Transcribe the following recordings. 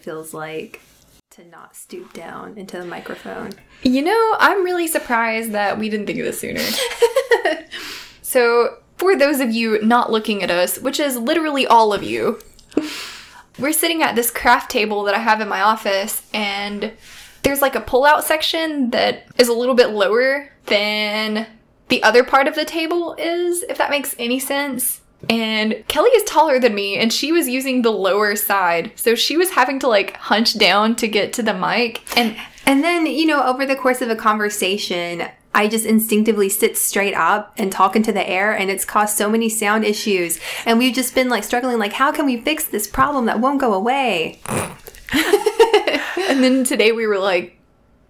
This is what it feels like to not stoop down into the microphone. You know, I'm really surprised that we didn't think of this sooner. so, for those of you not looking at us, which is literally all of you, we're sitting at this craft table that I have in my office, and there's like a pull out section that is a little bit lower than the other part of the table is, if that makes any sense. And Kelli is taller than me, and she was using the lower side. So she was having to like hunch down to get to the mic. And And then, you know, over the course of a conversation, I just instinctively sit straight up and talk into the air, and it's caused so many sound issues. And we've just been like struggling, like, how can we fix this problem that won't go away? and then today we were like,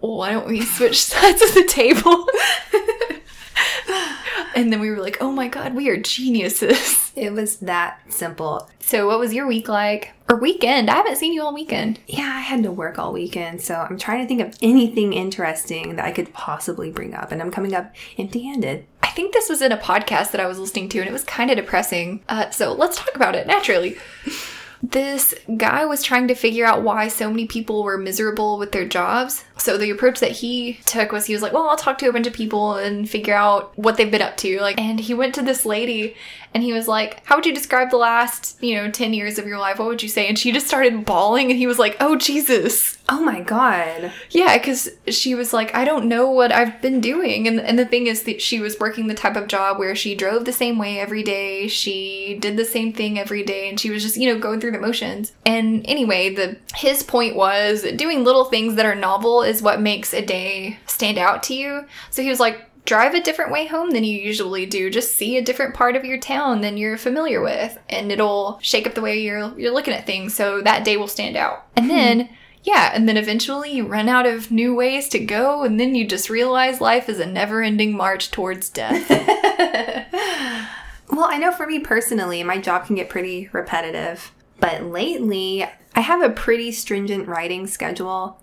why don't we switch sides of the table? and then we were like, oh my god, we are geniuses. It was that simple. So, what was your week like? Or weekend? I haven't seen you all weekend. Yeah, I had to work all weekend, so I'm trying to think of anything interesting that I could possibly bring up, and I'm coming up empty handed. I think this was in a podcast that I was listening to, and it was kind of depressing. Uh, so, let's talk about it naturally. This guy was trying to figure out why so many people were miserable with their jobs. So the approach that he took was he was like, "Well, I'll talk to a bunch of people and figure out what they've been up to." Like and he went to this lady and he was like, "How would you describe the last, you know, 10 years of your life? What would you say?" And she just started bawling and he was like, "Oh, Jesus." Oh my god. Yeah, cuz she was like, "I don't know what I've been doing." And and the thing is that she was working the type of job where she drove the same way every day, she did the same thing every day and she was just, you know, going through the motions. And anyway, the his point was doing little things that are novel is what makes a day stand out to you. So he was like, drive a different way home than you usually do. Just see a different part of your town than you're familiar with, and it'll shake up the way you're you're looking at things. So that day will stand out. And hmm. then yeah, and then eventually you run out of new ways to go, and then you just realize life is a never ending march towards death. Well, I know for me personally, my job can get pretty repetitive, but lately I have a pretty stringent writing schedule.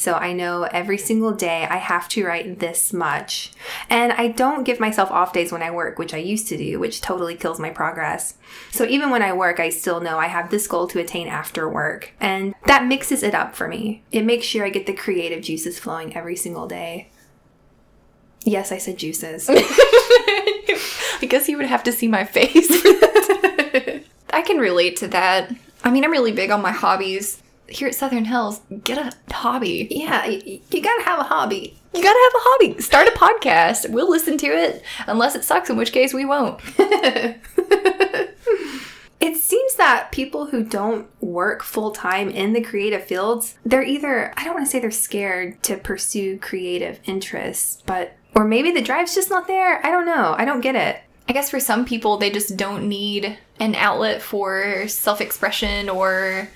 So I know every single day I have to write this much. And I don't give myself off days when I work, which I used to do, which totally kills my progress. So even when I work, I still know I have this goal to attain after work. And that mixes it up for me. It makes sure I get the creative juices flowing every single day. Yes, I said juices. I guess you would have to see my face. I can relate to that. I mean, I'm really big on my hobbies. Here at Southern Hells, get a hobby. yeah, you gotta have a hobby. You gotta have a hobby. Start a podcast. We'll listen to it, unless it sucks, in which case we won't. It seems that people who don't work full time in the creative fields, they're either, I don't want to say they're scared to pursue creative interests, but, or maybe the drive's just not there. I don't know. I don't get it. I guess for some people, they just don't need an outlet for self expression or,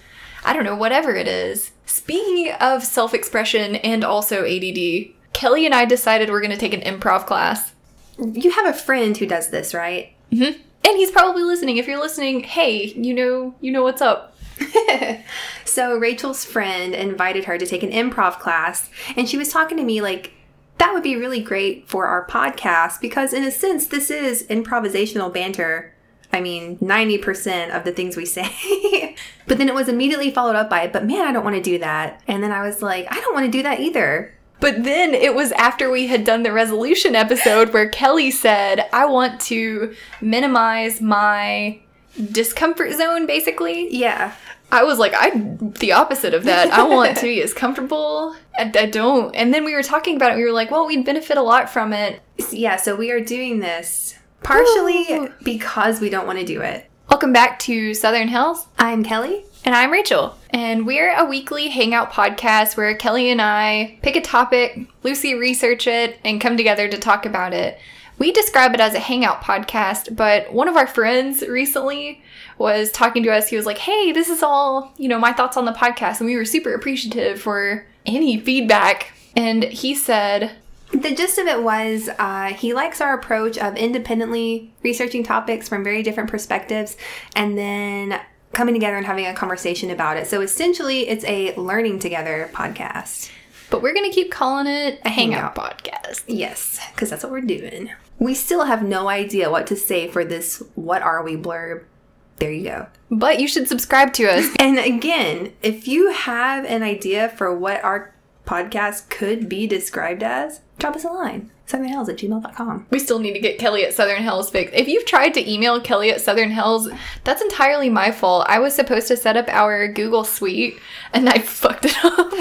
I don't know, whatever it is. Speaking of self expression and also ADD, Kelli and I decided we're going to take an improv class. You have a friend who does this, right? Mm-hmm. And he's probably listening. If you're listening, hey, you know, you know what's up. So Rachel's friend invited her to take an improv class, and she was talking to me like, that would be really great for our podcast because, in a sense, this is improvisational banter. I mean, 90% of the things we say. but then it was immediately followed up by, but man, I don't want to do that. And then I was like, I don't want to do that either. But then it was after we had done the resolution episode where Kelli said, I want to minimize my discomfort zone, basically. Yeah. I was like, I'm the opposite of that. I want to be as comfortable. I, I don't. And then we were talking about it. We were like, well, we'd benefit a lot from it. Yeah, so we are doing this partially because we don't want to do it. Welcome back to Southern Hells. I'm Kelli. And I'm Rachel. And we're a weekly hangout podcast where Kelli and I pick a topic, Lucy research it, and come together to talk about it. We describe it as a hangout podcast, but one of our friends recently was talking to us. He was like, Hey, this is all, you know, my thoughts on the podcast. And we were super appreciative for any feedback. And he said, The gist of it was uh, he likes our approach of independently researching topics from very different perspectives and then coming together and having a conversation about it. So essentially, it's a learning together podcast. But we're going to keep calling it a Hangout. hangout podcast. Yes, because that's what we're doing. We still have no idea what to say for this What Are We blurb. There you go. But you should subscribe to us. And again, if you have an idea for what our podcast could be described as, drop us a line. Southernhells at gmail.com. We still need to get Kelli at Southern Hells fixed. If you've tried to email Kelli at Southern Hells, that's entirely my fault. I was supposed to set up our Google Suite and I fucked it up.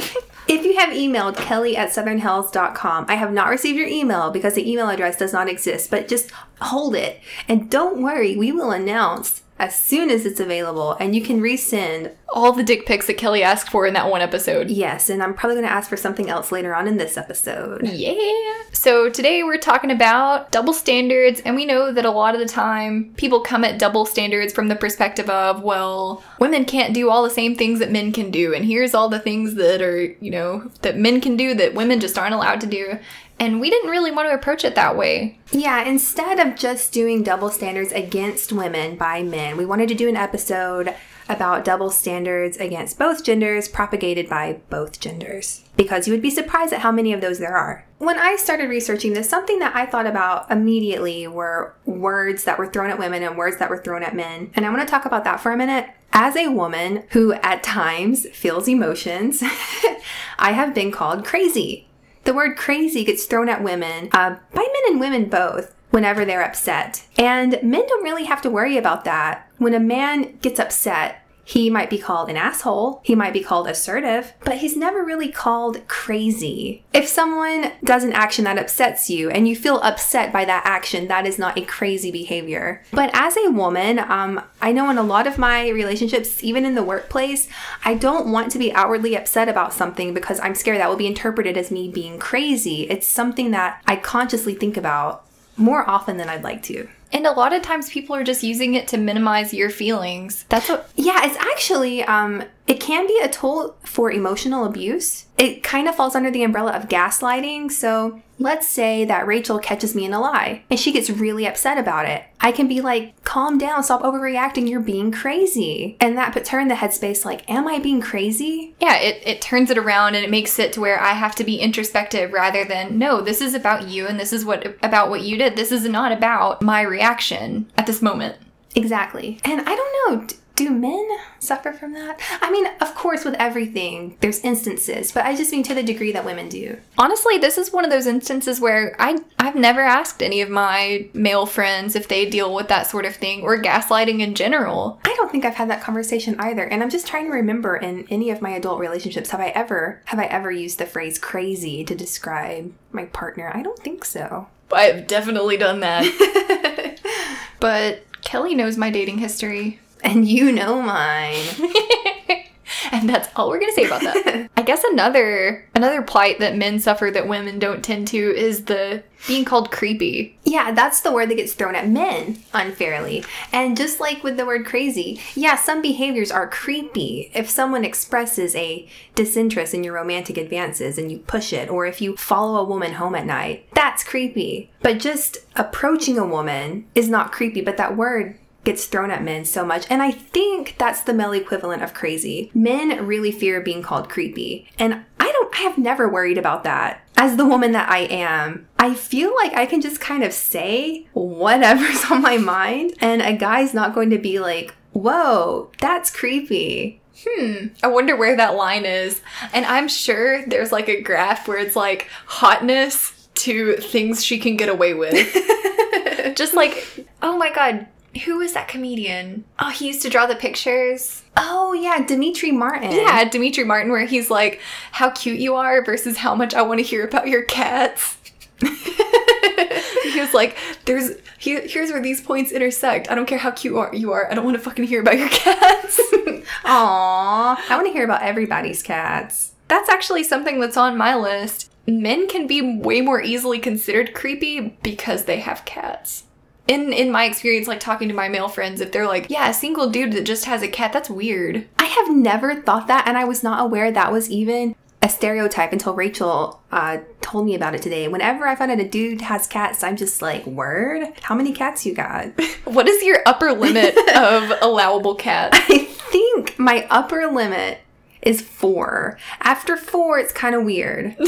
If you have emailed kelli at southernhells.com, I have not received your email because the email address does not exist, but just hold it. And don't worry, we will announce as soon as it's available and you can resend. All the dick pics that Kelli asked for in that one episode. Yes, and I'm probably going to ask for something else later on in this episode. Yeah. So today we're talking about double standards, and we know that a lot of the time people come at double standards from the perspective of, well, women can't do all the same things that men can do, and here's all the things that are, you know, that men can do that women just aren't allowed to do. And we didn't really want to approach it that way. Yeah, instead of just doing double standards against women by men, we wanted to do an episode about double standards against both genders propagated by both genders. Because you would be surprised at how many of those there are. When I started researching this, something that I thought about immediately were words that were thrown at women and words that were thrown at men. And I want to talk about that for a minute. As a woman who at times feels emotions, I have been called crazy. The word crazy gets thrown at women, uh, by men and women both, whenever they're upset. And men don't really have to worry about that. When a man gets upset, he might be called an asshole, he might be called assertive, but he's never really called crazy. If someone does an action that upsets you and you feel upset by that action, that is not a crazy behavior. But as a woman, um, I know in a lot of my relationships, even in the workplace, I don't want to be outwardly upset about something because I'm scared that will be interpreted as me being crazy. It's something that I consciously think about more often than I'd like to. And a lot of times people are just using it to minimize your feelings. That's what Yeah, it's actually um it can be a tool for emotional abuse. It kind of falls under the umbrella of gaslighting. So, let's say that Rachel catches me in a lie and she gets really upset about it. I can be like, "Calm down, stop overreacting. You're being crazy." And that puts her in the headspace like, "Am I being crazy?" yeah, it, it turns it around and it makes it to where I have to be introspective rather than no, this is about you and this is what about what you did. This is not about my reaction at this moment. Exactly. And I don't know, do men suffer from that? I mean, of course, with everything, there's instances, but I just mean to the degree that women do. Honestly, this is one of those instances where I I've never asked any of my male friends if they deal with that sort of thing or gaslighting in general. I don't think I've had that conversation either. And I'm just trying to remember in any of my adult relationships, have I ever have I ever used the phrase crazy to describe my partner? I don't think so. I've definitely done that. but Kelli knows my dating history. And you know mine. and that's all we're gonna say about that. I guess another another plight that men suffer that women don't tend to is the being called creepy. Yeah, that's the word that gets thrown at men unfairly. And just like with the word crazy, yeah, some behaviors are creepy. If someone expresses a disinterest in your romantic advances and you push it, or if you follow a woman home at night, that's creepy. But just approaching a woman is not creepy, but that word gets thrown at men so much. And I think that's the male equivalent of crazy. Men really fear being called creepy. And I don't, I have never worried about that. As the woman that I am, I feel like I can just kind of say whatever's on my mind, and a guy's not going to be like, whoa, that's creepy. Hmm, I wonder where that line is. And I'm sure there's like a graph where it's like hotness to things she can get away with. Just like, oh my god, who is that comedian? Oh, he used to draw the pictures. Oh, yeah, Demetri Martin. Yeah, Demetri Martin, where he's like, how cute you are versus how much I want to hear about your cats. he was like, "There's here, here's where these points intersect. I don't care how cute you are. You are. I don't want to fucking hear about your cats." Aw, I want to hear about everybody's cats. That's actually something that's on my list. Men can be way more easily considered creepy because they have cats. In in my experience, like talking to my male friends, if they're like, "Yeah, a single dude that just has a cat," that's weird. I have never thought that, and I was not aware that was even a stereotype until Rachel uh, told me about it today. Whenever I find out a dude has cats, I'm just like, word? How many cats you got? What is your upper limit of allowable cats? I think my upper limit is four. After four, it's kind of weird.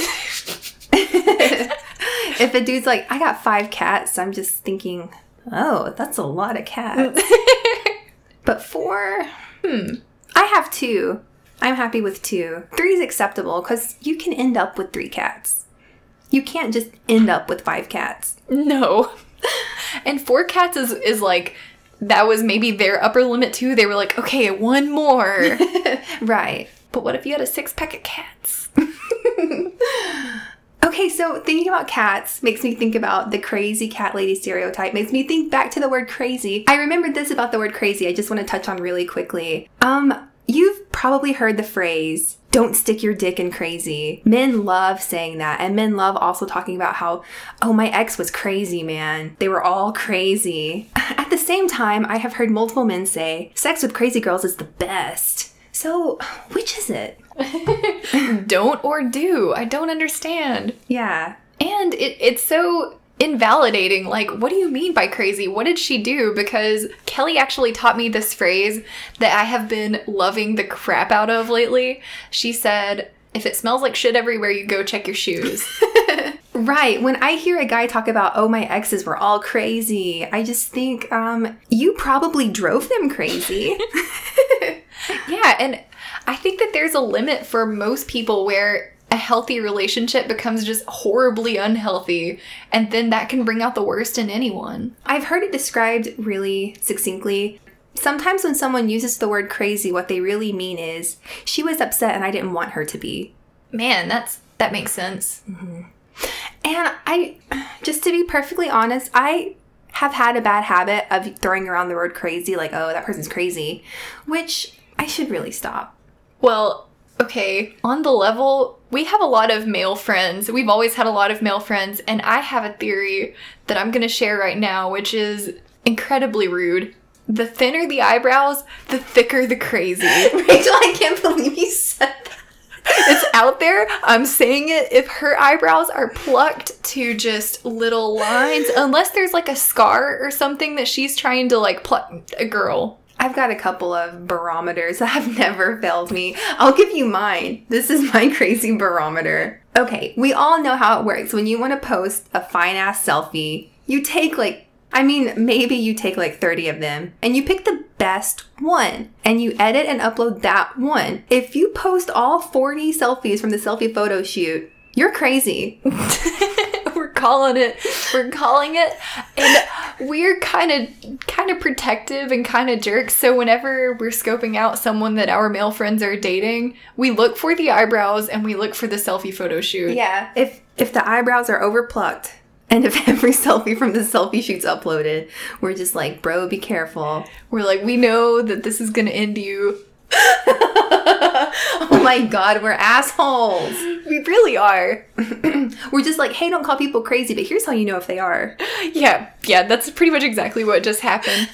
if a dude's like, I got five cats, I'm just thinking, oh, that's a lot of cats. But four, hmm. I have two. I'm happy with two. Three is acceptable because you can end up with three cats. You can't just end up with five cats. No. and four cats is is like that was maybe their upper limit too. They were like, okay, one more. Right. but what if you had a six pack of cats? Okay, so thinking about cats makes me think about the crazy cat lady stereotype, makes me think back to the word crazy. I remembered this about the word crazy, I just want to touch on really quickly. Um, you've probably heard the phrase, don't stick your dick in crazy. Men love saying that, and men love also talking about how, oh, my ex was crazy, man. They were all crazy. At the same time, I have heard multiple men say, sex with crazy girls is the best. So, which is it? Don't or do. I don't understand. Yeah. And it, it's so invalidating. Like, what do you mean by crazy? What did she do? Because Kelli actually taught me this phrase that I have been loving the crap out of lately. She said, if it smells like shit everywhere you go, check your shoes. Right. When I hear a guy talk about, oh, my exes were all crazy, I just think, um, you probably drove them crazy. yeah, and I think that there's a limit for most people where a healthy relationship becomes just horribly unhealthy, and then that can bring out the worst in anyone. I've heard it described really succinctly. Sometimes when someone uses the word crazy, what they really mean is, she was upset and I didn't want her to be. Man, that's that makes sense. Mm-hmm. And I, just to be perfectly honest, I have had a bad habit of throwing around the word crazy, like, oh, that person's crazy, which I should really stop. Well, okay, on the level, we have a lot of male friends. We've always had a lot of male friends, and I have a theory that I'm going to share right now, which is incredibly rude. The thinner the eyebrows, the thicker the crazy. Rachel, I can't believe you said that. it's out there. I'm saying it. If her eyebrows are plucked to just little lines, unless there's like a scar or something that she's trying to like pluck a girl. I've got a couple of barometers that have never failed me. I'll give you mine. This is my crazy barometer. Okay, we all know how it works. When you want to post a fine ass selfie, you take like, I mean, maybe you take like 30 of them and you pick the best one and you edit and upload that one. If you post all 40 selfies from the selfie photo shoot, you're crazy. we're calling it. We're calling it, and we're kind of kind of protective and kind of jerks. So whenever we're scoping out someone that our male friends are dating, we look for the eyebrows and we look for the selfie photo shoot. Yeah. If if the eyebrows are overplucked and if every selfie from the selfie shoot's uploaded, we're just like, bro, be careful. We're like, we know that this is gonna end you. oh my god, we're assholes. We really are. We're just like, hey, don't call people crazy, but here's how you know if they are. Yeah, yeah, that's pretty much exactly what just happened.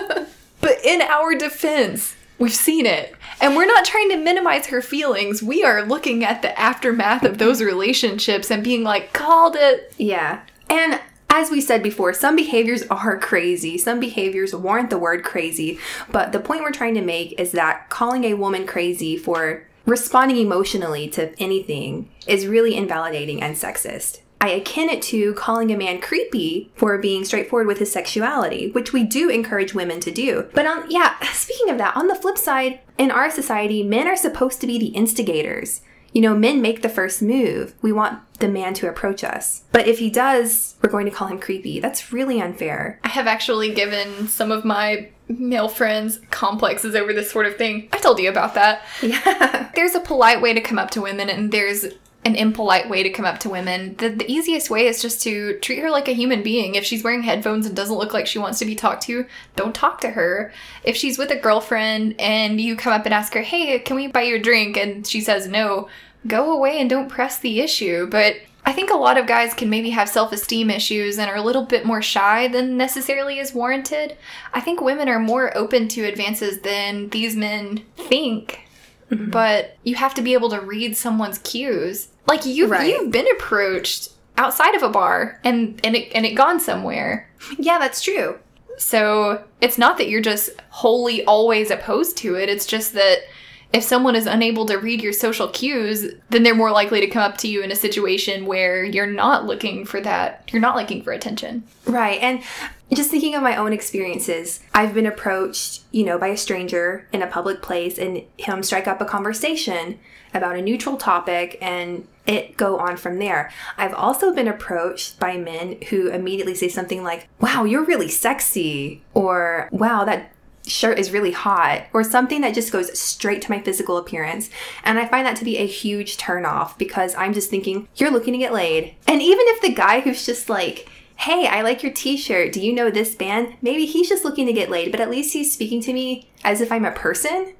but in our defense, we've seen it. And we're not trying to minimize her feelings. We are looking at the aftermath of those relationships and being like, called it. Yeah. And as we said before, some behaviors are crazy. Some behaviors warrant the word crazy. But the point we're trying to make is that calling a woman crazy for responding emotionally to anything is really invalidating and sexist. I akin it to calling a man creepy for being straightforward with his sexuality, which we do encourage women to do. But on yeah, speaking of that, on the flip side, in our society, men are supposed to be the instigators. You know, men make the first move. We want the man to approach us. But if he does, we're going to call him creepy. That's really unfair. I have actually given some of my male friends complexes over this sort of thing. I told you about that. Yeah. There's a polite way to come up to women, and there's an impolite way to come up to women. The, the easiest way is just to treat her like a human being. If she's wearing headphones and doesn't look like she wants to be talked to, don't talk to her. If she's with a girlfriend and you come up and ask her, hey, can we buy you a drink? And she says no, go away and don't press the issue. But I think a lot of guys can maybe have self esteem issues and are a little bit more shy than necessarily is warranted. I think women are more open to advances than these men think. Mm-hmm. But you have to be able to read someone's cues. Like you've Right. you've been approached outside of a bar and and it and it gone somewhere. Yeah, that's true. So it's not that you're just wholly always opposed to it. It's just that if someone is unable to read your social cues, then they're more likely to come up to you in a situation where you're not looking for that, you're not looking for attention. Right. And just thinking of my own experiences, I've been approached, you know, by a stranger in a public place and him strike up a conversation about a neutral topic and it go on from there. I've also been approached by men who immediately say something like, "Wow, you're really sexy," or "Wow, that shirt is really hot or something that just goes straight to my physical appearance. And I find that to be a huge turnoff because I'm just thinking, you're looking to get laid. And even if the guy who's just like, hey, I like your t shirt, do you know this band? Maybe he's just looking to get laid, but at least he's speaking to me as if I'm a person.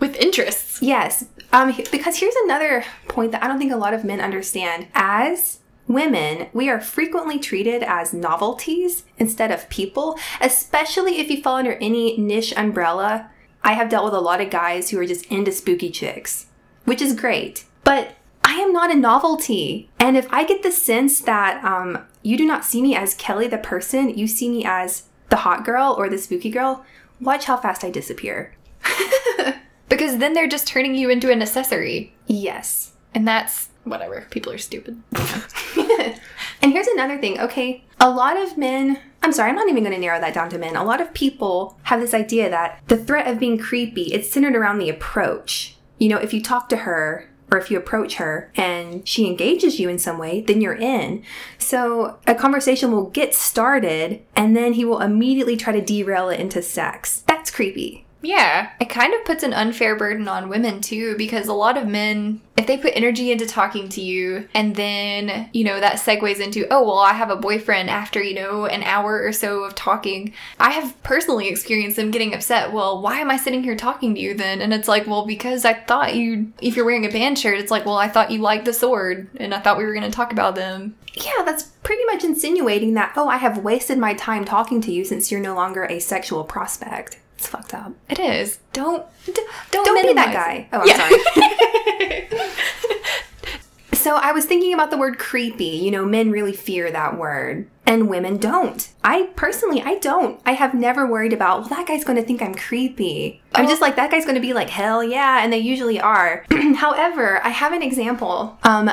With interests. Yes. Um, because here's another point that I don't think a lot of men understand. As women, we are frequently treated as novelties instead of people, especially if you fall under any niche umbrella. I have dealt with a lot of guys who are just into spooky chicks, which is great. But I am not a novelty. And if I get the sense that um, you do not see me as Kelli the person, you see me as the hot girl or the spooky girl, watch how fast I disappear. because then they're just turning you into an accessory. Yes. And that's whatever. People are stupid. and here's another thing. Okay, a lot of men, I'm sorry, I'm not even going to narrow that down to men. A lot of people have this idea that the threat of being creepy, it's centered around the approach. You know, if you talk to her or if you approach her and she engages you in some way, then you're in. So a conversation will get started and then he will immediately try to derail it into sex. That's creepy. Yeah, it kind of puts an unfair burden on women too, because a lot of men, if they put energy into talking to you, and then, you know, that segues into, oh, well, I have a boyfriend after, you know, an hour or so of talking. I have personally experienced them getting upset. Well, why am I sitting here talking to you then? And it's like, well, because I thought you, if you're wearing a band shirt, it's like, well, I thought you liked the sword, and I thought we were going to talk about them. Yeah, that's pretty much insinuating that, oh, I have wasted my time talking to you since you're no longer a sexual prospect. It's fucked up. It is. Don't d- don't, don't be that guy. Oh, I'm yeah. sorry. so I was thinking about the word creepy. You know, men really fear that word and women don't. I personally, I don't. I have never worried about, well, that guy's going to think I'm creepy. I'm oh. just like, that guy's going to be like, hell yeah, and they usually are. However, I have an example. Um,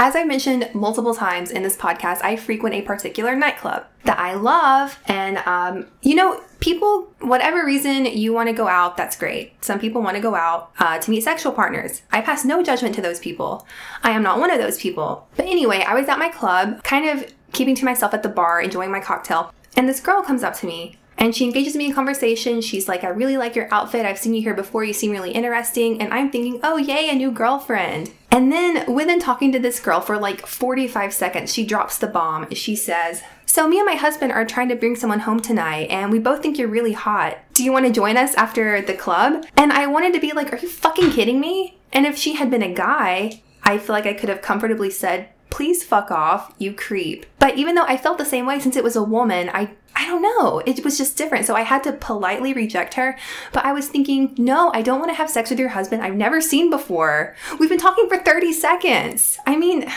as I mentioned multiple times in this podcast, I frequent a particular nightclub that I love. And, um, you know, people, whatever reason you want to go out, that's great. Some people want to go out uh, to meet sexual partners. I pass no judgment to those people. I am not one of those people. But anyway, I was at my club, kind of keeping to myself at the bar, enjoying my cocktail. And this girl comes up to me and she engages me in conversation. She's like, I really like your outfit. I've seen you here before. You seem really interesting. And I'm thinking, oh, yay, a new girlfriend. And then within talking to this girl for like 45 seconds, she drops the bomb. She says, So, me and my husband are trying to bring someone home tonight, and we both think you're really hot. Do you want to join us after the club? And I wanted to be like, Are you fucking kidding me? And if she had been a guy, I feel like I could have comfortably said, please fuck off, you creep. But even though I felt the same way since it was a woman, I I don't know. It was just different. So I had to politely reject her. But I was thinking, no, I don't want to have sex with your husband I've never seen before. We've been talking for 30 seconds. I mean,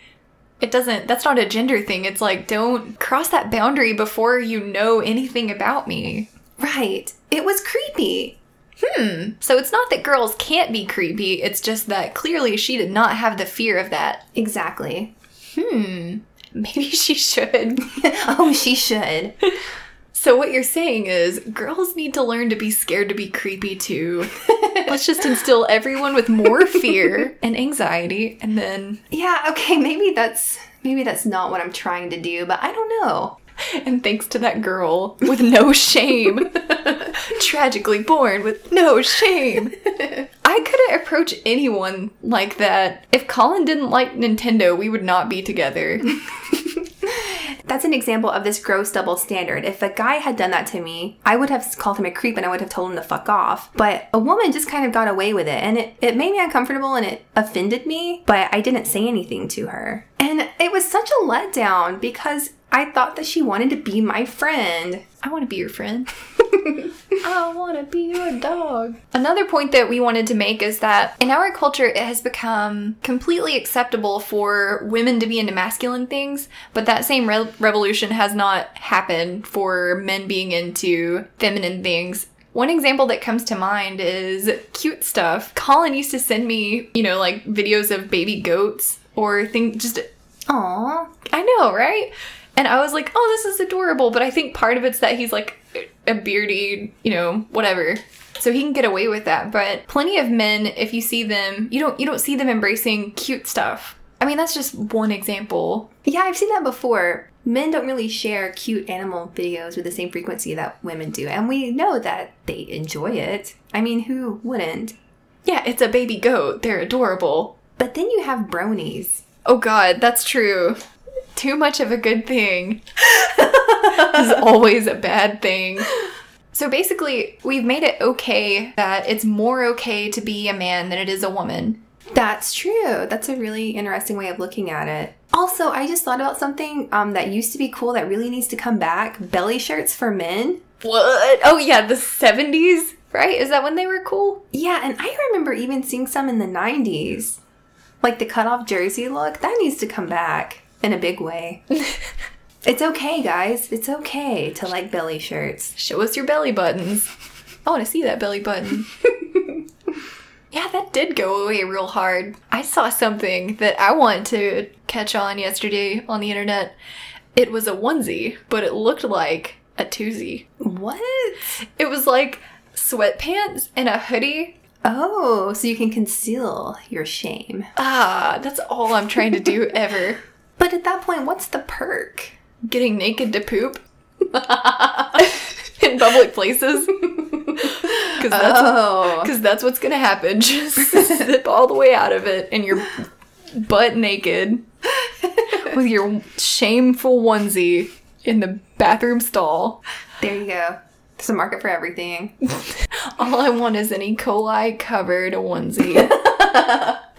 it doesn't, that's not a gender thing. It's like, don't cross that boundary before you know anything about me. Right. It was creepy. Hmm. So it's not that girls can't be creepy, it's just that clearly she did not have the fear of that. Exactly. Hmm. Maybe she should. oh, she should. So what you're saying is girls need to learn to be scared to be creepy too. Let's just instill everyone with more fear and anxiety and then Yeah, okay, maybe that's maybe that's not what I'm trying to do, but I don't know. And thanks to that girl with no shame, tragically born with no shame, I couldn't approach anyone like that. If Colin didn't like Nintendo, we would not be together. That's an example of this gross double standard. If a guy had done that to me, I would have called him a creep and I would have told him to fuck off. But a woman just kind of got away with it and it, it made me uncomfortable and it offended me, but I didn't say anything to her. And it was such a letdown because I thought that she wanted to be my friend. I want to be your friend. I want to be your dog. Another point that we wanted to make is that in our culture, it has become completely acceptable for women to be into masculine things, but that same re- revolution has not happened for men being into feminine things One example that comes to mind is cute stuff. Colin used to send me, you know, like videos of baby goats or things just Aw. I know, right? And I was like, oh, this is adorable. But I think part of it's that he's like a beardy, you know, whatever. So he can get away with that. But plenty of men, if you see them, you don't you don't see them embracing cute stuff. I mean, that's just one example. Yeah, I've seen that before. Men don't really share cute animal videos with the same frequency that women do. And we know that they enjoy it. I mean, who wouldn't? Yeah, it's a baby goat. They're adorable. But then you have bronies. Oh god, that's true. Too much of a good thing is always a bad thing. So basically, we've made it okay that it's more okay to be a man than it is a woman. That's true. That's a really interesting way of looking at it. Also, I just thought about something um, that used to be cool that really needs to come back belly shirts for men. What? Oh yeah, the 70s, right? Is that when they were cool? Yeah, and I remember even seeing some in the 90s. Like the cutoff jersey look, that needs to come back in a big way. it's okay, guys. It's okay to like belly shirts. Show us your belly buttons. I want to see that belly button. yeah, that did go away real hard. I saw something that I wanted to catch on yesterday on the internet. It was a onesie, but it looked like a twosie. What? It was like sweatpants and a hoodie. Oh, so you can conceal your shame. Ah, that's all I'm trying to do ever. But at that point, what's the perk? Getting naked to poop in public places. Because that's, Oh. that's what's gonna happen. Just zip all the way out of it and you're butt naked with your shameful onesie in the bathroom stall. There you go. There's a market for everything. All I want is an E. coli covered onesie.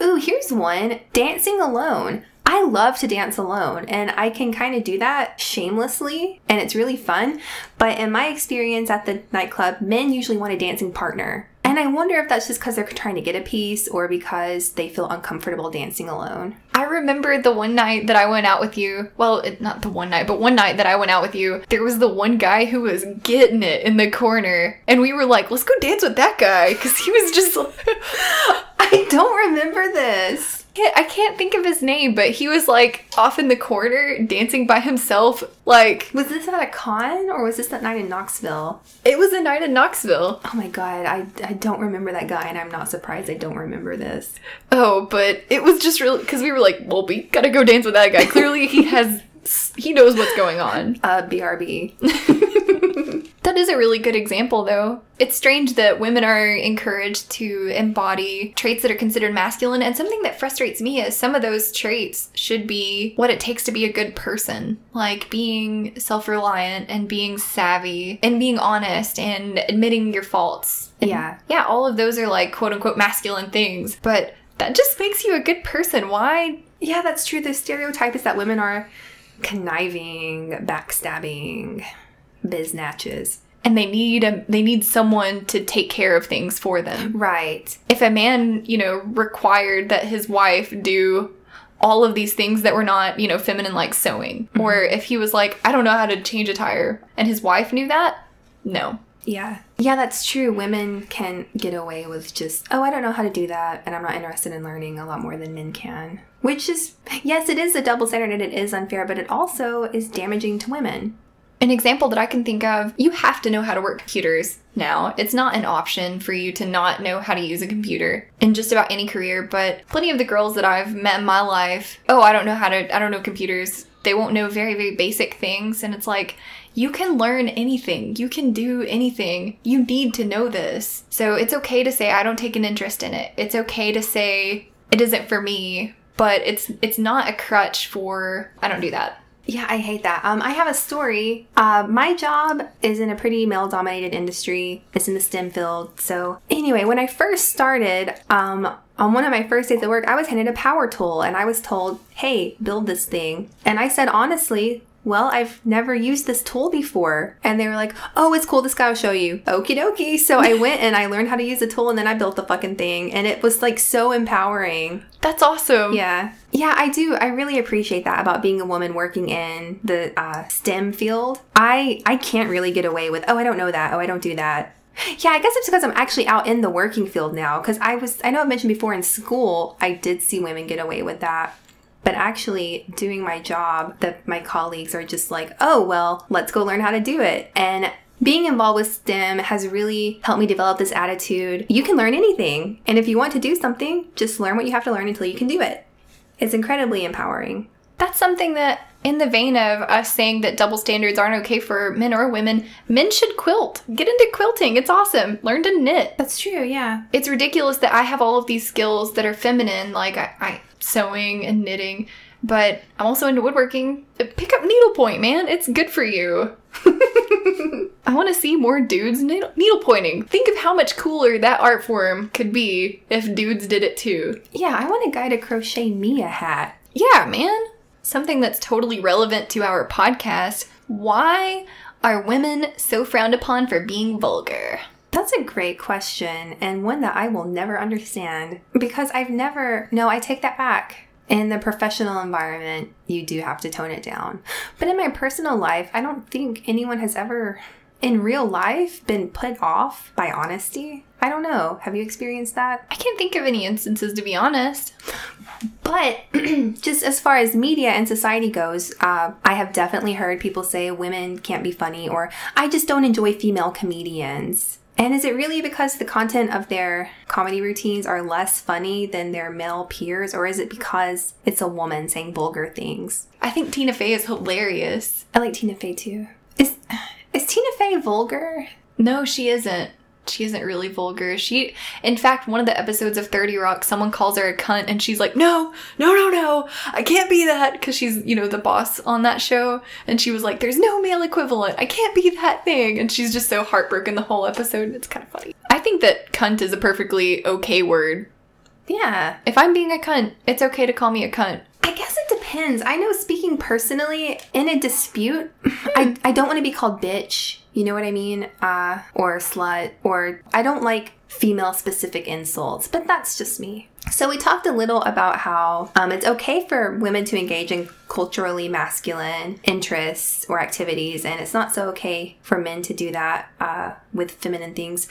Ooh, here's one dancing alone. I love to dance alone, and I can kind of do that shamelessly, and it's really fun. But in my experience at the nightclub, men usually want a dancing partner. And I wonder if that's just because they're trying to get a piece or because they feel uncomfortable dancing alone. I remember the one night that I went out with you. Well, not the one night, but one night that I went out with you. There was the one guy who was getting it in the corner, and we were like, "Let's go dance with that guy," because he was just. I don't remember this. I can't think of his name, but he was like off in the corner dancing by himself. Like Was this at a con or was this that night in Knoxville? it was a night in Knoxville. Oh my god, I, I don't remember that guy, and I'm not surprised I don't remember this. Oh, but it was just really because we were like, well, we gotta go dance with that guy. Clearly, he has he knows what's going on. Uh, BRB. That is a really good example, though. It's strange that women are encouraged to embody traits that are considered masculine, and something that frustrates me is some of those traits should be what it takes to be a good person. Like being self reliant and being savvy and being honest and admitting your faults. And Yeah. Yeah, all of those are like quote unquote masculine things, but that just makes you a good person. Why? Yeah, that's true. The stereotype is that women are conniving, backstabbing, biznatches. And they need a, they need someone to take care of things for them. Right. if a man, you know, required that his wife do all of these things that were not, you know, feminine like sewing, mm-hmm. or if he was like, I don't know how to change a tire, and his wife knew that, no. Yeah. Yeah, that's true. Women can get away with just, oh, I don't know how to do that, and I'm not interested in learning a lot more than men can. Which is, yes, it is a double standard and it is unfair, but it also is damaging to women. An example that I can think of, you have to know how to work computers now. It's not an option for you to not know how to use a computer in just about any career, but plenty of the girls that I've met in my life, oh, I don't know how to, I don't know computers. They won't know very, very basic things. And it's like, you can learn anything. You can do anything. You need to know this. So it's okay to say, I don't take an interest in it. It's okay to say, it isn't for me, but it's, it's not a crutch for, I don't do that. Yeah, I hate that. Um, I have a story. Uh, my job is in a pretty male dominated industry. It's in the STEM field. So, anyway, when I first started, um, on one of my first days at work, I was handed a power tool and I was told, hey, build this thing. And I said, honestly, well, I've never used this tool before. And they were like, oh, it's cool. This guy will show you. Okie dokie. So I went and I learned how to use the tool and then I built the fucking thing. And it was like so empowering. That's awesome. Yeah. Yeah, I do. I really appreciate that about being a woman working in the uh, STEM field. I I can't really get away with, oh, I don't know that. Oh, I don't do that. Yeah, I guess it's because I'm actually out in the working field now. Because I was, I know I mentioned before in school, I did see women get away with that. But actually, doing my job, that my colleagues are just like, oh, well, let's go learn how to do it. And being involved with STEM has really helped me develop this attitude. You can learn anything. And if you want to do something, just learn what you have to learn until you can do it. It's incredibly empowering. That's something that, in the vein of us saying that double standards aren't okay for men or women, men should quilt. Get into quilting. It's awesome. Learn to knit. That's true, yeah. It's ridiculous that I have all of these skills that are feminine, like I, I sewing and knitting, but I'm also into woodworking. Pick up needlepoint, man. It's good for you. I want to see more dudes needle, needle. Think of how much cooler that art form could be if dudes did it too. Yeah, I want a guy to crochet me a hat. Yeah, man. Something that's totally relevant to our podcast. Why are women so frowned upon for being vulgar? That's a great question and one that I will never understand because I've never. No, I take that back. In the professional environment, you do have to tone it down. But in my personal life, I don't think anyone has ever, in real life, been put off by honesty. I don't know. Have you experienced that? I can't think of any instances to be honest. But just as far as media and society goes, uh, I have definitely heard people say women can't be funny, or I just don't enjoy female comedians. And is it really because the content of their comedy routines are less funny than their male peers, or is it because it's a woman saying vulgar things? I think Tina Fey is hilarious. I like Tina Fey too. Is is Tina Fey vulgar? No, she isn't. She isn't really vulgar. She, in fact, one of the episodes of 30 Rock, someone calls her a cunt and she's like, no, no, no, no, I can't be that. Because she's, you know, the boss on that show. And she was like, there's no male equivalent. I can't be that thing. And she's just so heartbroken the whole episode. It's kind of funny. I think that cunt is a perfectly okay word. Yeah. If I'm being a cunt, it's okay to call me a cunt. I guess it depends. I know speaking personally, in a dispute, hmm. I, I don't want to be called bitch. You know what I mean? Uh, or slut, or I don't like female specific insults, but that's just me. So, we talked a little about how um, it's okay for women to engage in culturally masculine interests or activities, and it's not so okay for men to do that uh, with feminine things.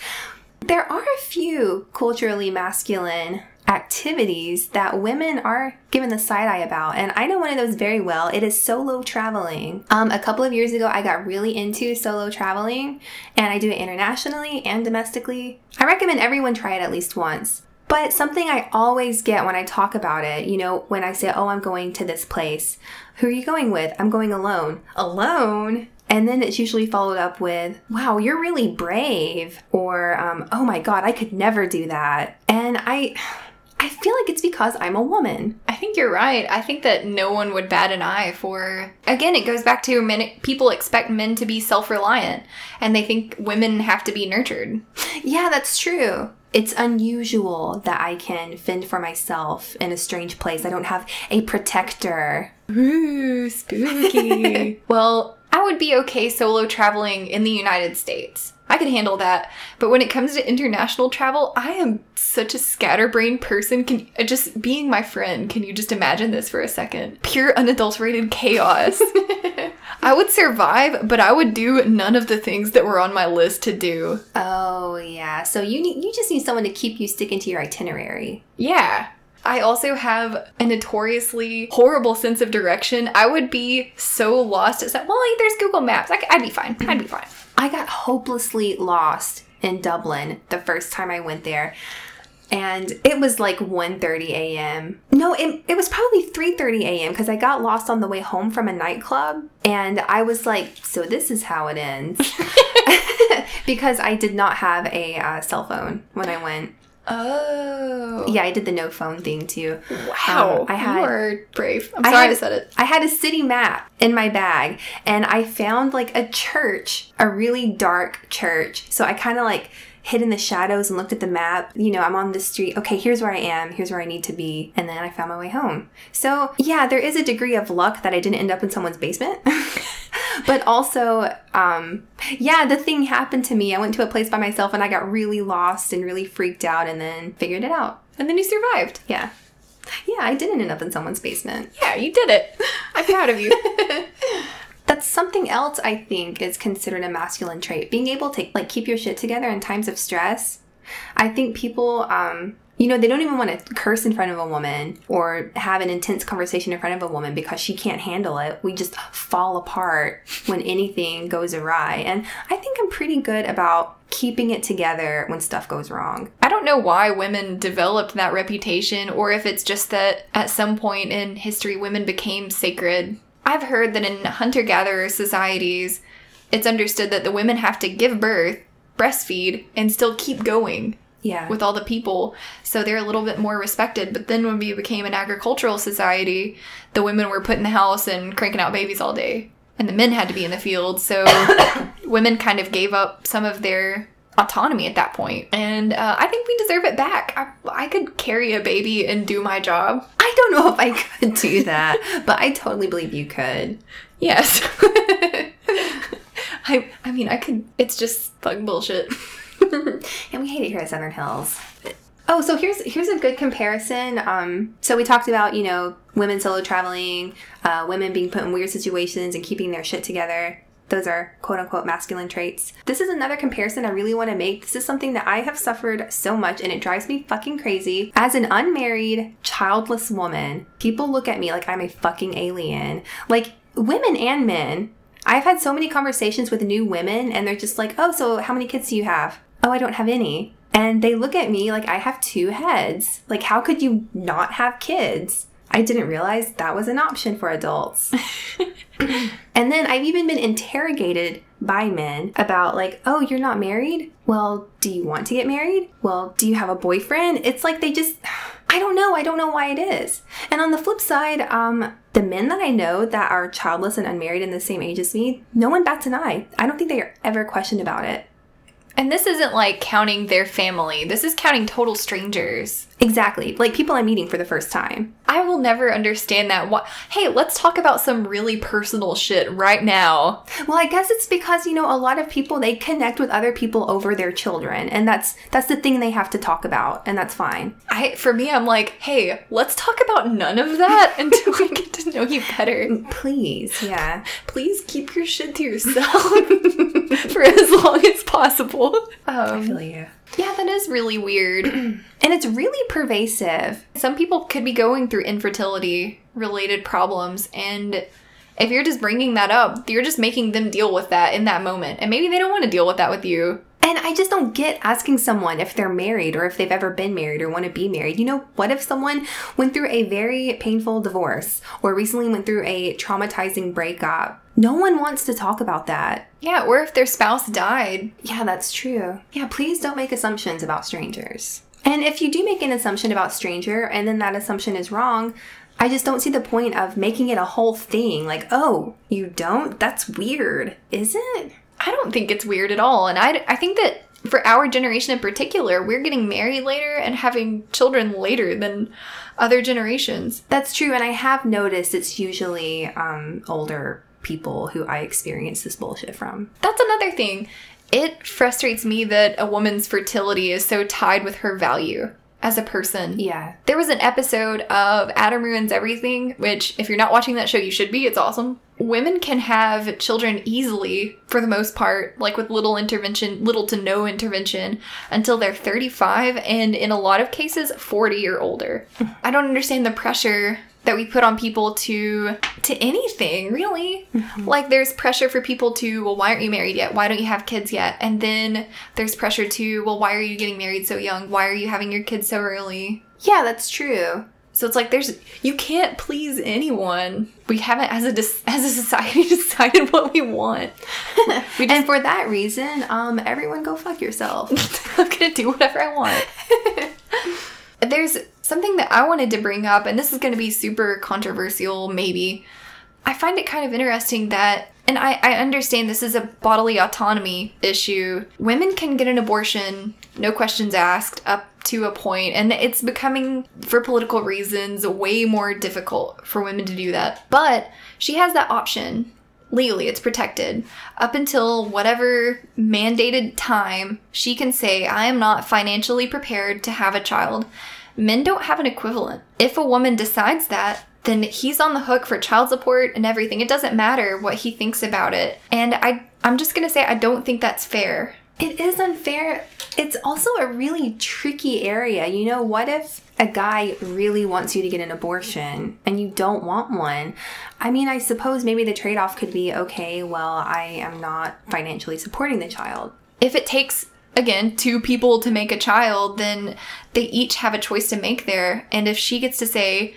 There are a few culturally masculine activities that women are given the side eye about and i know one of those very well it is solo traveling um, a couple of years ago i got really into solo traveling and i do it internationally and domestically i recommend everyone try it at least once but something I always get when I talk about it, you know, when I say, oh, I'm going to this place, who are you going with? I'm going alone. Alone? And then it's usually followed up with, wow, you're really brave. Or, um, oh my God, I could never do that. And I. I feel like it's because I'm a woman. I think you're right. I think that no one would bat an eye for. Again, it goes back to men. People expect men to be self-reliant, and they think women have to be nurtured. Yeah, that's true. It's unusual that I can fend for myself in a strange place. I don't have a protector. Ooh, spooky. well, I would be okay solo traveling in the United States. I could handle that. But when it comes to international travel, I am such a scatterbrained person. Can uh, just being my friend, can you just imagine this for a second? Pure unadulterated chaos. I would survive, but I would do none of the things that were on my list to do. Oh, yeah. So you need you just need someone to keep you sticking to your itinerary. Yeah. I also have a notoriously horrible sense of direction. I would be so lost. It's like, well, there's Google Maps. I, would be fine. I'd be fine. I got hopelessly lost in Dublin the first time I went there. And it was like 1.30 a.m. No, it, it was probably 3.30 a.m. because I got lost on the way home from a nightclub. And I was like, so this is how it ends. because I did not have a uh, cell phone when I went. Oh. Yeah, I did the no phone thing too. Wow. Um, I had, you are brave. I'm sorry I, had, I said it. I had a city map in my bag and I found like a church, a really dark church. So I kind of like hid in the shadows and looked at the map. You know, I'm on the street. Okay, here's where I am. Here's where I need to be. And then I found my way home. So, yeah, there is a degree of luck that I didn't end up in someone's basement. but also, um, yeah, the thing happened to me. I went to a place by myself and I got really lost and really freaked out and then figured it out. And then you survived. Yeah. Yeah, I didn't end up in someone's basement. Yeah, you did it. I'm proud of you. That's something else I think is considered a masculine trait. Being able to like keep your shit together in times of stress. I think people um you know, they don't even want to curse in front of a woman or have an intense conversation in front of a woman because she can't handle it. We just fall apart when anything goes awry. And I think I'm pretty good about keeping it together when stuff goes wrong. I don't know why women developed that reputation or if it's just that at some point in history women became sacred. I've heard that in hunter gatherer societies, it's understood that the women have to give birth, breastfeed, and still keep going Yeah. with all the people. So they're a little bit more respected. But then when we became an agricultural society, the women were put in the house and cranking out babies all day. And the men had to be in the field. So women kind of gave up some of their autonomy at that point. And uh, I think we deserve it back. I, I could carry a baby and do my job. I don't know if I could do that, but I totally believe you could. Yes. I, I mean, I could. It's just fucking bullshit. and we hate it here at Southern Hells. Oh, so here's here's a good comparison. Um, so we talked about you know women solo traveling, uh, women being put in weird situations and keeping their shit together. Those are quote unquote masculine traits. This is another comparison I really want to make. This is something that I have suffered so much and it drives me fucking crazy. As an unmarried, childless woman, people look at me like I'm a fucking alien. Like women and men. I've had so many conversations with new women and they're just like, oh, so how many kids do you have? Oh, I don't have any. And they look at me like I have two heads. Like, how could you not have kids? I didn't realize that was an option for adults. and then I've even been interrogated by men about, like, oh, you're not married? Well, do you want to get married? Well, do you have a boyfriend? It's like they just, I don't know. I don't know why it is. And on the flip side, um, the men that I know that are childless and unmarried and the same age as me, no one bats an eye. I don't think they are ever questioned about it. And this isn't like counting their family. This is counting total strangers. Exactly. Like people I'm meeting for the first time. I will never understand that. What? Hey, let's talk about some really personal shit right now. Well, I guess it's because, you know, a lot of people they connect with other people over their children, and that's that's the thing they have to talk about, and that's fine. I for me, I'm like, hey, let's talk about none of that until I get to know you better. Please, yeah. Please keep your shit to yourself for as long as possible. Um, feel you. Yeah, that is really weird. And it's really pervasive. Some people could be going through infertility related problems and if you're just bringing that up, you're just making them deal with that in that moment. And maybe they don't want to deal with that with you. And I just don't get asking someone if they're married or if they've ever been married or want to be married. You know, what if someone went through a very painful divorce or recently went through a traumatizing breakup? No one wants to talk about that. Yeah, or if their spouse died. Yeah, that's true. Yeah, please don't make assumptions about strangers. And if you do make an assumption about stranger and then that assumption is wrong, I just don't see the point of making it a whole thing. Like, oh, you don't? That's weird. Is it? I don't think it's weird at all. And I, I think that for our generation in particular, we're getting married later and having children later than other generations. That's true. And I have noticed it's usually um, older people who I experience this bullshit from. That's another thing. It frustrates me that a woman's fertility is so tied with her value as a person. Yeah. There was an episode of Adam Ruins Everything, which, if you're not watching that show, you should be. It's awesome. Women can have children easily, for the most part, like with little intervention, little to no intervention, until they're 35, and in a lot of cases, 40 or older. I don't understand the pressure that we put on people to to anything really. Like there's pressure for people to well why aren't you married yet? Why don't you have kids yet? And then there's pressure to well why are you getting married so young? Why are you having your kids so early? Yeah, that's true. so it's like there's you can't please anyone. We haven't as a as a society decided what we want. We just And for that reason, um, everyone go fuck yourself. i'm gonna do whatever i want. There's something that i wanted to bring up and this is gonna be super controversial maybe I find it kind of interesting that, and I, I understand this is a bodily autonomy issue. Women can get an abortion, no questions asked, up to a point, and it's becoming, for political reasons, way more difficult for women to do that. But she has that option. Legally, it's protected. Up until whatever mandated time, she can say, I am not financially prepared to have a child. Men don't have an equivalent. If a woman decides that, then he's on the hook for child support and everything. It doesn't matter what he thinks about it. And I I'm just going to say I don't think that's fair. It is unfair. It's also a really tricky area. You know, what if a guy really wants you to get an abortion and you don't want one? I mean, I suppose maybe the trade off could be okay, well, I am not financially supporting the child. If it takes again, two people to make a child, then they each have a choice to make there. And if she gets to say,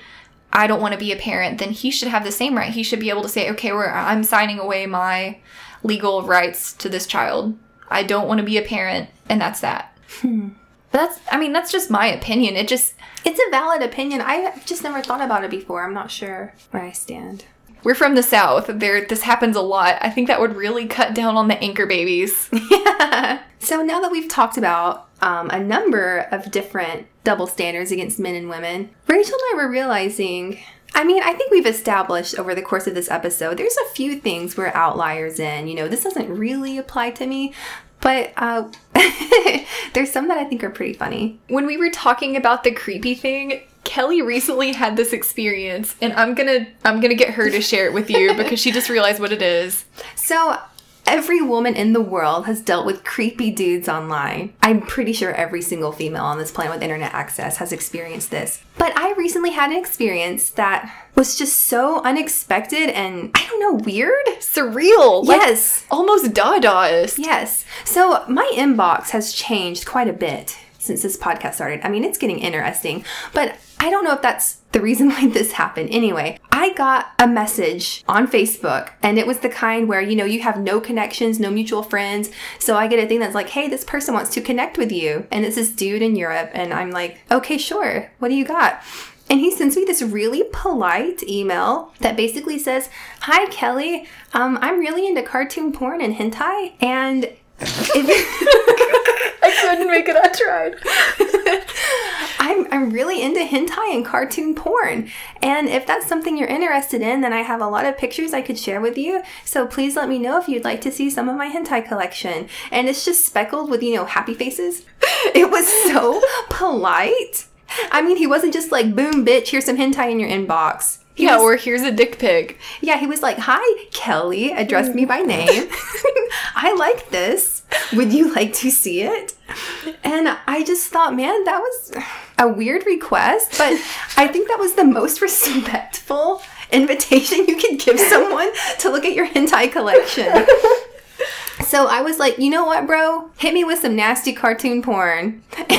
I don't want to be a parent, then he should have the same right. He should be able to say, okay, I'm signing away my legal rights to this child. I don't want to be a parent, and that's that. Hmm. But that's, I mean, that's just my opinion. It just, It's a valid opinion. I've just never thought about it before. I'm not sure where I stand. We're from the South. There, this happens a lot. I think that would really cut down on the anchor babies. So now that we've talked about um, a number of different double standards against men and women, Rachel and I were realizing. I mean, I think we've established over the course of this episode, there's a few things we're outliers in. You know, this doesn't really apply to me, but uh, there's some that I think are pretty funny. when we were talking about the creepy thing, Kelli recently had this experience, and I'm gonna, I'm gonna get her to share it with you because she just realized what it is. So, every woman in the world has dealt with creepy dudes online. I'm pretty sure every single female on this planet with internet access has experienced this. But I recently had an experience that was just so unexpected and I don't know, weird. Surreal, like yes. almost Dadaist. Yes. So, my inbox has changed quite a bit since this podcast started. I mean, it's getting interesting, but I don't know if that's the reason why this happened. Anyway, I got a message on Facebook, and it was the kind where, you know, you have no connections, no mutual friends. So I get a thing that's like, hey, this person wants to connect with you. And it's this dude in Europe. And I'm like, okay, sure. What do you got? And he sends me this really polite email that basically says, Hi, Kelli. Um, I'm really into cartoon porn and hentai. And if I couldn't make it. I tried. I'm, I'm really into hentai and cartoon porn. And if that's something you're interested in, then I have a lot of pictures I could share with you. So please let me know if you'd like to see some of my hentai collection. And it's just speckled with, you know, happy faces. It was so polite. I mean, he wasn't just like, boom, bitch, here's some hentai in your inbox. He yeah, was- or here's a dick pic. yeah, he was like, Hi, Kelli, addressed me by name. I like this. Would you like to see it? And I just thought, man, that was a weird request, but I think that was the most respectful invitation you could give someone to look at your hentai collection. So I was like, you know what, bro? Hit me with some nasty cartoon porn.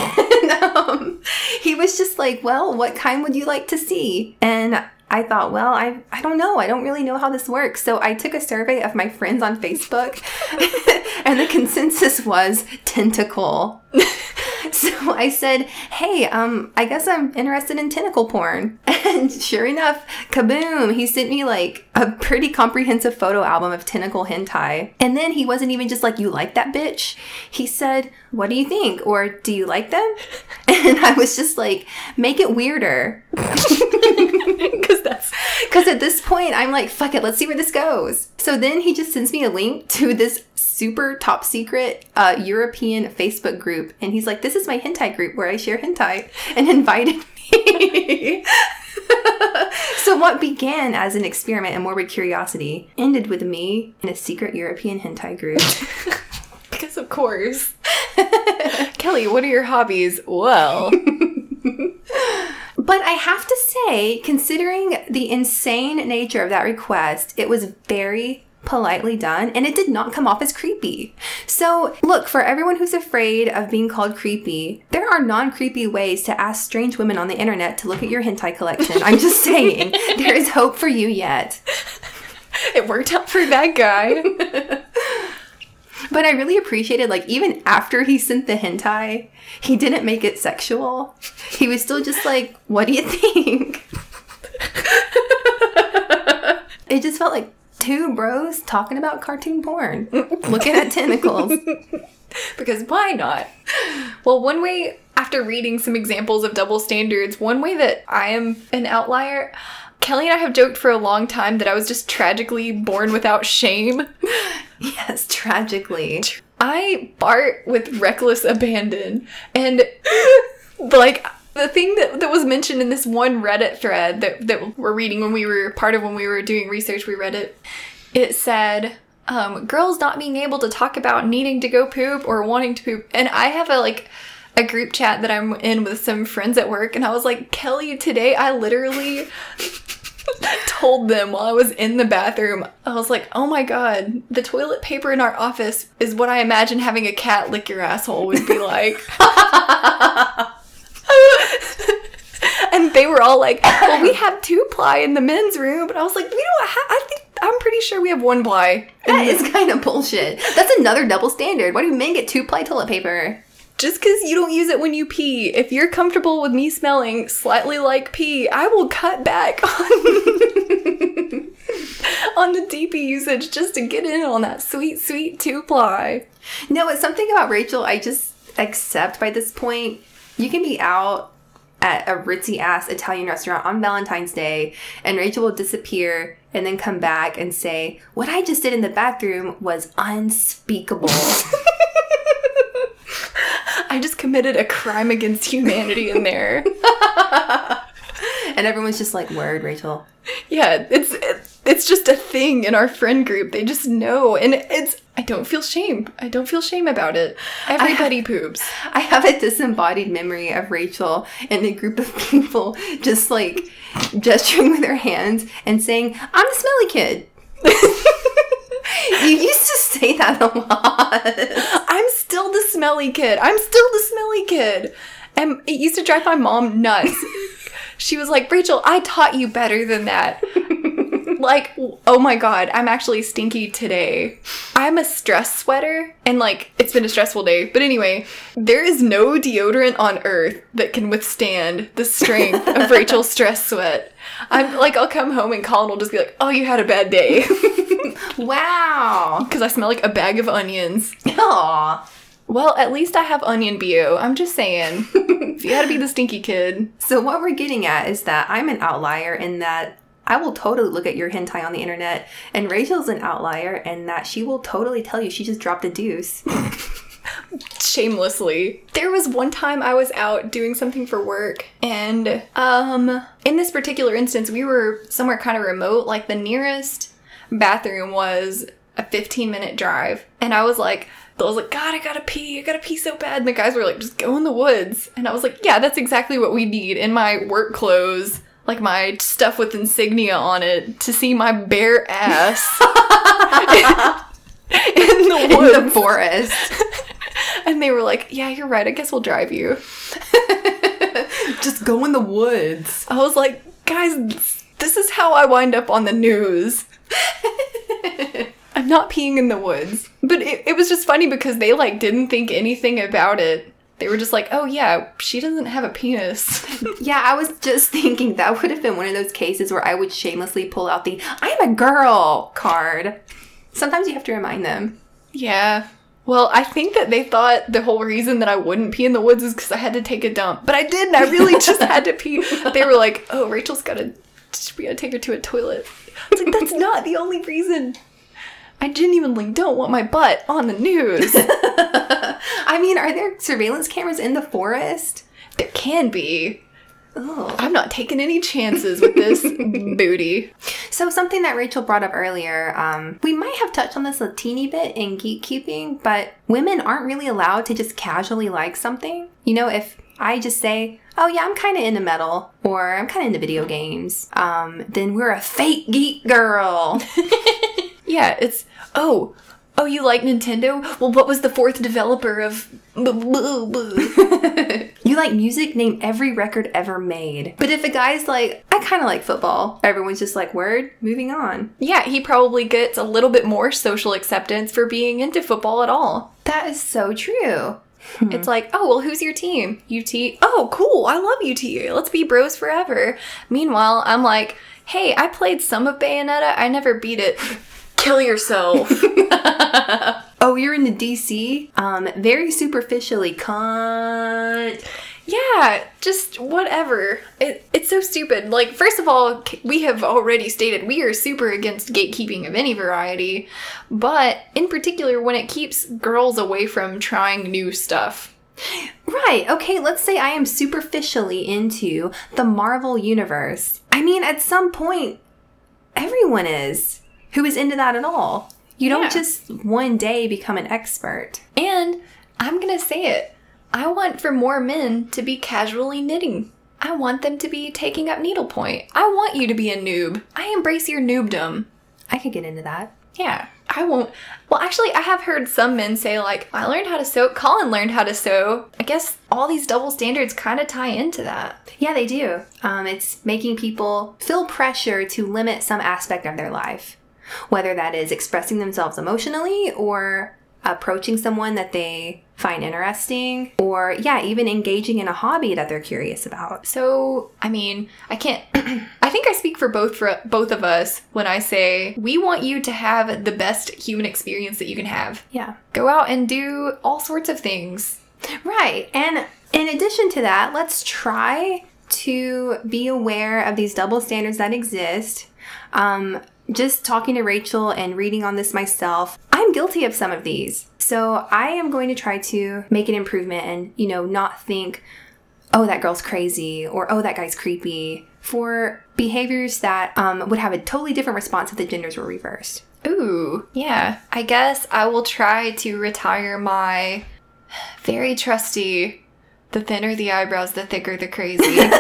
And um, he was just like, well, what kind would you like to see? And I thought, well, I, I don't know. I don't really know how this works. So I took a survey of my friends on Facebook, and the consensus was tentacle. So I said, "Hey, um, I guess I'm interested in tentacle porn." And sure enough, kaboom! He sent me like a pretty comprehensive photo album of tentacle hentai. And then he wasn't even just like, "You like that bitch?" He said, "What do you think?" or "Do you like them?" And I was just like, "Make it weirder." Because that's Because at this point, I'm like, fuck it, let's see where this goes. So then he just sends me a link to this super top secret uh, European Facebook group. And he's like, this is my hentai group where I share hentai and invited me. so what began as an experiment and morbid curiosity ended with me in a secret European hentai group. because of course. Kelli, what are your hobbies? Well, But I have to say, considering the insane nature of that request, it was very politely done and it did not come off as creepy. So, look, for everyone who's afraid of being called creepy, there are non creepy ways to ask strange women on the internet to look at your hentai collection. I'm just saying, there is hope for you yet. it worked out for that guy. But I really appreciated, like, even after he sent the hentai, he didn't make it sexual. He was still just like, what do you think? it just felt like two bros talking about cartoon porn, looking at tentacles. because why not? Well, one way, after reading some examples of double standards, one way that I am an outlier, Kelli and I have joked for a long time that I was just tragically born without shame. Yes, tragically. I Bart with reckless abandon, and like The thing that, that was mentioned in this one Reddit thread that, that we're reading when we were part of when we were doing research, we read it. It said, um, girls not being able to talk about needing to go poop or wanting to poop. And I have a like a group chat that I'm in with some friends at work, and I was like, Kelli, today I literally told them while I was in the bathroom, I was like, oh my god, the toilet paper in our office is what I imagine having a cat lick your asshole would be like. and they were all like, well, we have two ply in the men's room. But I was like, we don't have, I think, I'm pretty sure we have one ply. That is kind of bullshit. That's another double standard. Why do men get two ply toilet paper? Just because you don't use it when you pee, if you're comfortable with me smelling slightly like pee, I will cut back on, on the DP usage just to get in on that sweet, sweet two ply. No, it's something about Rachel I just accept by this point. You can be out at a ritzy ass Italian restaurant on Valentine's Day, and Rachel will disappear and then come back and say, What I just did in the bathroom was unspeakable. I just committed a crime against humanity in there. and everyone's just like, Word, Rachel. Yeah, it's it's just a thing in our friend group. They just know, and it's. I don't feel shame. I don't feel shame about it. Everybody I, poops. I have a disembodied memory of Rachel and a group of people just like gesturing with their hands and saying, "I'm the smelly kid." you used to say that a lot. I'm still the smelly kid. I'm still the smelly kid. And it used to drive my mom nuts. she was like, Rachel, I taught you better than that. like, oh my god, I'm actually stinky today. I'm a stress sweater, and like, it's been a stressful day. But anyway, there is no deodorant on earth that can withstand the strength of Rachel's stress sweat. I'm like, I'll come home and Colin will just be like, oh, you had a bad day. wow. Because I smell like a bag of onions. Aww. Well, at least I have onion BO. I'm just saying. you had to be the stinky kid. So, what we're getting at is that I'm an outlier in that I will totally look at your hentai on the internet, and Rachel's an outlier in that she will totally tell you she just dropped a deuce. Shamelessly. There was one time I was out doing something for work, and um, in this particular instance, we were somewhere kind of remote. Like the nearest bathroom was a 15 minute drive, and I was like, I was like, God, I gotta pee, I gotta pee so bad. And the guys were like, just go in the woods. And I was like, yeah, that's exactly what we need in my work clothes, like my stuff with insignia on it, to see my bare ass in the woods. In the forest. and they were like, yeah, you're right, I guess we'll drive you. just go in the woods. I was like, guys, this is how I wind up on the news. I'm not peeing in the woods. But it, it was just funny because they like didn't think anything about it. They were just like, oh yeah, she doesn't have a penis. yeah, I was just thinking that would have been one of those cases where I would shamelessly pull out the I'm a girl card. Sometimes you have to remind them. Yeah. Well, I think that they thought the whole reason that I wouldn't pee in the woods is because I had to take a dump. But I didn't. I really just had to pee. They were like, oh, Rachel's got to, we gotta take her to a toilet. I was like, that's not the only reason. I genuinely don't want my butt on the news. I mean, are there surveillance cameras in the forest? There can be. Oh. I'm not taking any chances with this booty. So, something that Rachel brought up earlier, um, we might have touched on this a teeny bit in geekkeeping, but women aren't really allowed to just casually like something. You know, if I just say, oh yeah, I'm kind of into metal or I'm kind of into video games, um, then we're a fake geek girl. yeah, it's oh, oh, you like Nintendo? Well, what was the fourth developer of? you like music? Name every record ever made. But if a guy's like, I kind of like football, everyone's just like, word, moving on. Yeah, he probably gets a little bit more social acceptance for being into football at all. That is so true. Hmm. It's like, oh, well, who's your team? UT. Oh, cool. I love UT. Let's be bros forever. Meanwhile, I'm like, hey, I played some of Bayonetta. I never beat it. Kill yourself. oh, you're in the DC? Um, very superficially, cunt. Yeah, just whatever. It, it's so stupid. Like, first of all, we have already stated we are super against gatekeeping of any variety, but in particular when it keeps girls away from trying new stuff. Right. Okay, let's say I am superficially into the Marvel universe. I mean, at some point, everyone is who is into that at all. You don't Yeah. just one day become an expert. And I'm gonna say it. I want for more men to be casually knitting. I want them to be taking up needlepoint. I want you to be a noob. I embrace your noobdom. I could get into that. Yeah, I won't. Well, actually, I have heard some men say, like, I learned how to sew. Colin learned how to sew. I guess all these double standards kind of tie into that. Yeah, they do. Um, it's making people feel pressure to limit some aspect of their life, whether that is expressing themselves emotionally or approaching someone that they find interesting, or yeah, even engaging in a hobby that they're curious about. So, I mean, I can't. I think I speak for both for both of us when I say we want you to have the best human experience that you can have. Yeah. Go out and do all sorts of things. Right. And in addition to that, let's try to be aware of these double standards that exist. Um, just talking to Rachel and reading on this myself, I'm guilty of some of these. So I am going to try to make an improvement and, you know, not think, oh, that girl's crazy or oh, that guy's creepy for behaviors that um, would have a totally different response if the genders were reversed. Ooh, yeah. I guess I will try to retire my very trusty the thinner the eyebrows, the thicker the crazy.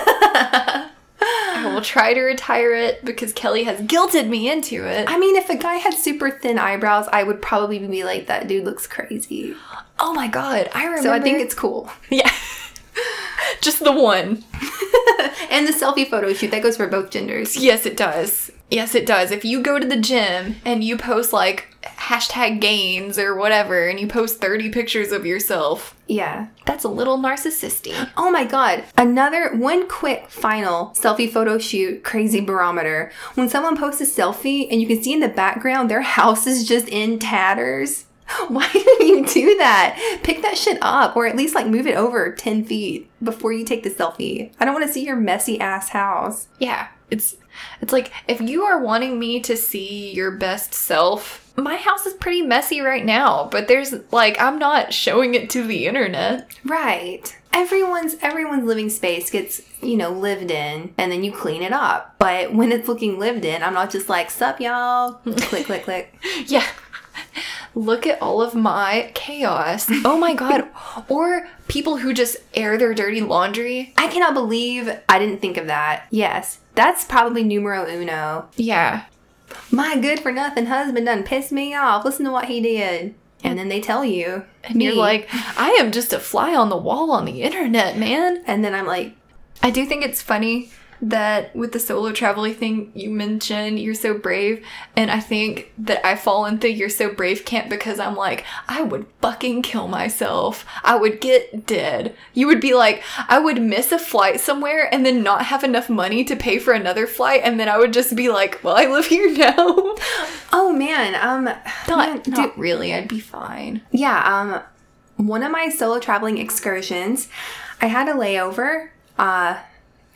Will try to retire it because Kelli has guilted me into it. I mean, if a guy had super thin eyebrows, I would probably be like, that dude looks crazy. oh my god, I remember. So I think it's cool. yeah, just the one. and the selfie photo shoot that goes for both genders. Yes, it does. Yes, it does. If you go to the gym and you post like hashtag gains or whatever, and you post 30 pictures of yourself, Yeah. that's a little narcissistic. Oh my god. Another one quick final selfie photo shoot crazy barometer. When someone posts a selfie and you can see in the background their house is just in tatters. Why do you do that? Pick that shit up or at least like move it over 10 feet before you take the selfie. I don't want to see your messy ass house. Yeah, it's it's like if you are wanting me to see your best self, my house is pretty messy right now, but there's like I'm not showing it to the internet. Right. Everyone's everyone's living space gets, you know, lived in and then you clean it up. But when it's looking lived in, I'm not just like, sup y'all. click, click, click. Yeah. Look at all of my chaos. Oh my god. or people who just air their dirty laundry. I cannot believe I didn't think of that. Yes. That's probably numero uno. Yeah. My good for nothing husband done pissed me off. Listen to what he did. And then they tell you. And you're like, I am just a fly on the wall on the internet, man. and then I'm like, I do think it's funny that with the solo traveling thing you mentioned you're so brave. And i think that i fall into you're so brave camp because i'm like i would fucking kill myself. I would get dead. You would be like i would miss a flight somewhere and then not have enough money to pay for another flight. And then i would just be like well i live here now. Oh man, um not, man, not really. I'd be fine. Yeah, um, one of my solo traveling excursions, I had a layover. Uh,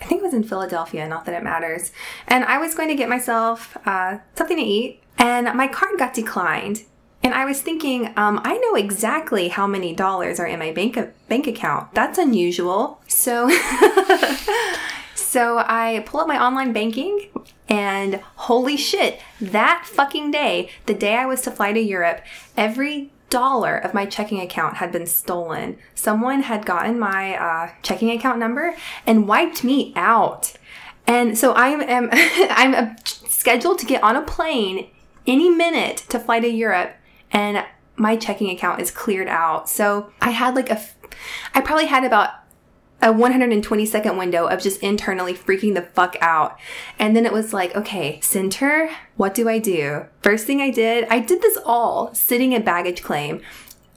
I think it was in Philadelphia, not that it matters. And I was going to get myself uh, something to eat, and my card got declined. And I was thinking, um, I know exactly how many dollars are in my bank bank account. That's unusual. So, so I pull up my online banking, and holy shit, that fucking day, the day I was to fly to Europe, every dollar of my checking account had been stolen. Someone had gotten my uh, checking account number and wiped me out. And so I am I'm uh, scheduled to get on a plane any minute to fly to Europe, and my checking account is cleared out. So I had like a I probably had about a 120 second window of just internally freaking the fuck out. And then it was like, okay, center, what do I do? First thing I did, I did this all sitting at baggage claim.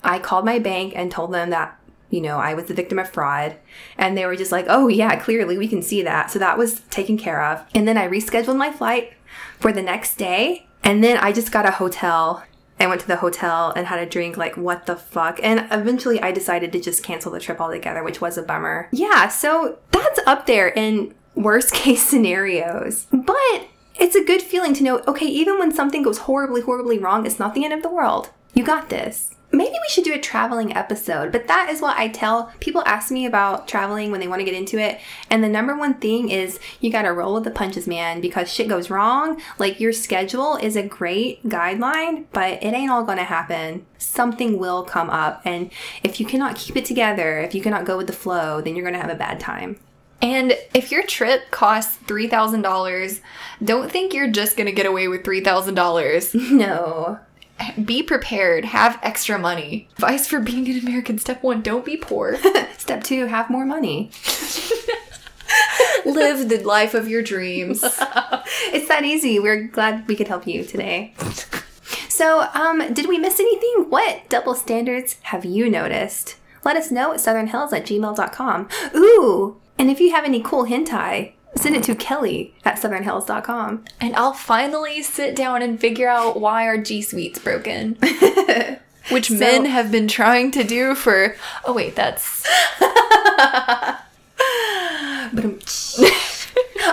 I called my bank and told them that, you know, I was the victim of fraud. And they were just like, oh, yeah, clearly we can see that. So that was taken care of. And then I rescheduled my flight for the next day. And then I just got a hotel I went to the hotel and had a drink, like, what the fuck? And eventually I decided to just cancel the trip altogether, which was a bummer. Yeah, so that's up there in worst case scenarios. But it's a good feeling to know okay, even when something goes horribly, horribly wrong, it's not the end of the world. You got this. Maybe we should do a traveling episode. But that is what I tell people ask me about traveling when they want to get into it. And the number one thing is you got to roll with the punches, man, because shit goes wrong. Like your schedule is a great guideline, but it ain't all going to happen. Something will come up. And if you cannot keep it together, if you cannot go with the flow, then you're going to have a bad time. And if your trip costs $3,000, don't think you're just going to get away with $3,000. No. Be prepared, have extra money. Advice for being an American step one don't be poor. Step two, have more money. Live the life of your dreams. It's that easy. We're glad we could help you today. So, um, did we miss anything? What double standards have you noticed? Let us know at southernhells at gmail.com. Ooh, and if you have any cool hentai, send it to Kelli at southernhells.com. And I'll finally sit down and figure out why our G Suite's broken. Which men have been trying to do for. Oh, wait, that's.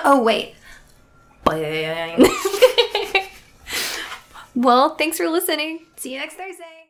Oh wait. well, thanks for listening. See you next Thursday.